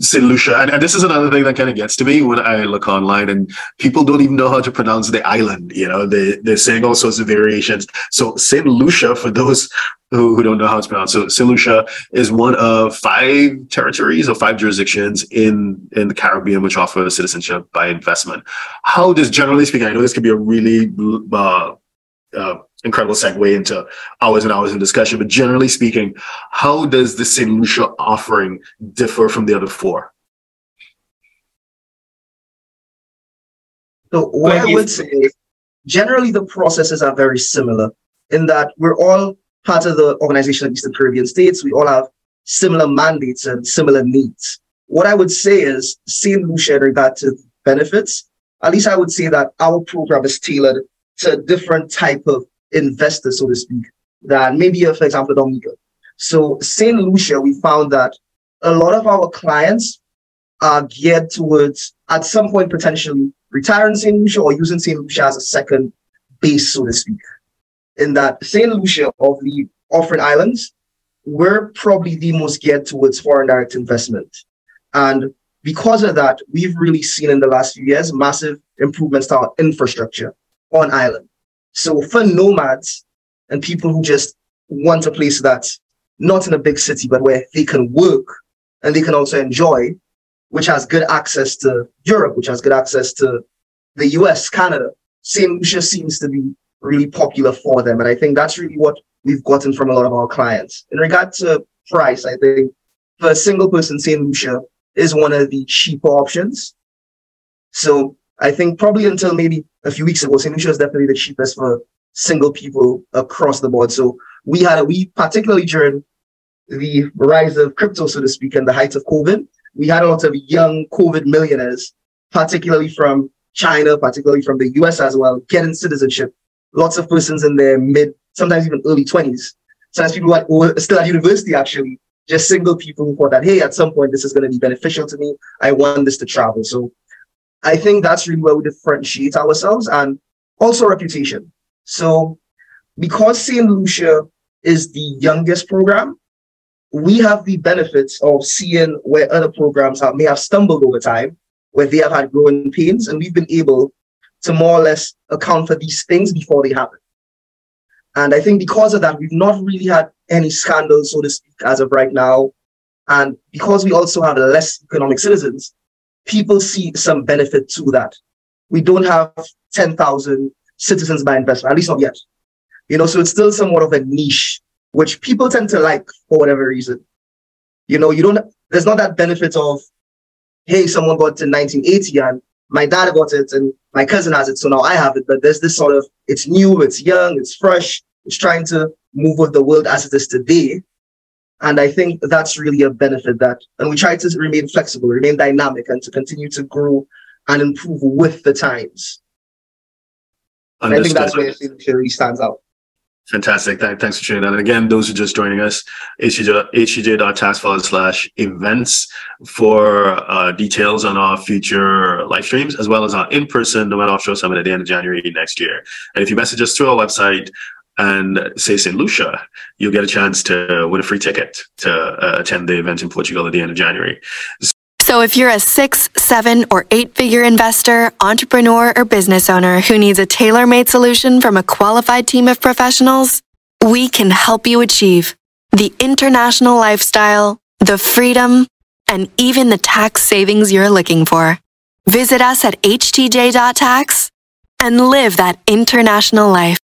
St. Lucia, and, and, this is another thing that kind of gets to me when I look online and people don't even know how to pronounce the island. You know, they, they're saying all sorts of variations. So St. Lucia, for those who, who don't know how it's pronounced, so St. Lucia is one of five territories or five jurisdictions in, in the Caribbean which offer citizenship by investment. How does, generally speaking, I know this could be a really uh, uh, incredible segue into hours and hours of discussion. But generally speaking, how does the St. Lucia offering differ from the other four? So what I would say is generally the processes are very similar in that we're all part of the Organization of Eastern Caribbean States. We all have similar mandates and similar needs. What I would say is St. Lucia in regard to benefits, at least I would say that our program is tailored to a different type of investor, so to speak, than maybe, uh, for example, Dominica. So St. Lucia, we found that a lot of our clients are geared towards, at some point, potentially retiring St. Lucia or using St. Lucia as a second base, so to speak. In that St. Lucia of the offering islands, we're probably the most geared towards foreign direct investment. And because of that, we've really seen in the last few years massive improvements to our infrastructure on island. So for nomads and people who just want a place that's not in a big city, but where they can work and they can also enjoy, which has good access to Europe, which has good access to the US, Canada, St. Lucia seems to be really popular for them. And I think that's really what we've gotten from a lot of our clients. In regard to price, I think for a single person, St. Lucia is one of the cheaper options. So I think probably until maybe a few weeks ago, St. Lucia was definitely the cheapest for single people across the board. So we had a, we particularly during the rise of crypto, so to speak, and the height of COVID, we had a lot of young COVID millionaires, particularly from China, particularly from the US as well, getting citizenship. Lots of persons in their mid, sometimes even early 20s. Sometimes people still at university actually, just single people who thought that, hey, at some point this is going to be beneficial to me. I want this to travel. So I think that's really where we differentiate ourselves and also reputation. So because St. Lucia is the youngest program, we have the benefits of seeing where other programs have, may have stumbled over time, where they have had growing pains, and we've been able to more or less account for these things before they happen. And I think because of that, we've not really had any scandals, so to speak, as of right now. And because we also have less economic citizens, people see some benefit to that. We don't have 10,000 citizens by investment, at least not yet. You know, so it's still somewhat of a niche, which people tend to like for whatever reason. You know, you don't, there's not that benefit of, hey, someone got in 1980 and my dad got it and my cousin has it, so now I have it. But there's this sort of, it's new, it's young, it's fresh, it's trying to move with the world as it is today. And I think that's really a benefit that, and we try to remain flexible, remain dynamic, and to continue to grow and improve with the times. And I think that's where it really stands out. Fantastic. Thanks for sharing that. And again, those who are just joining us, htj.tax forward slash events for uh, details on our future live streams, as well as our in-person Nomad Offshore Summit at the end of January next year. And if you message us through our website, and say St. Lucia, you'll get a chance to win a free ticket to uh, attend the event in Portugal at the end of January. So if you're a six, seven, or eight figure investor, entrepreneur, or business owner who needs a tailor made solution from a qualified team of professionals, we can help you achieve the international lifestyle, the freedom, and even the tax savings you're looking for. Visit us at htj.tax and live that international life.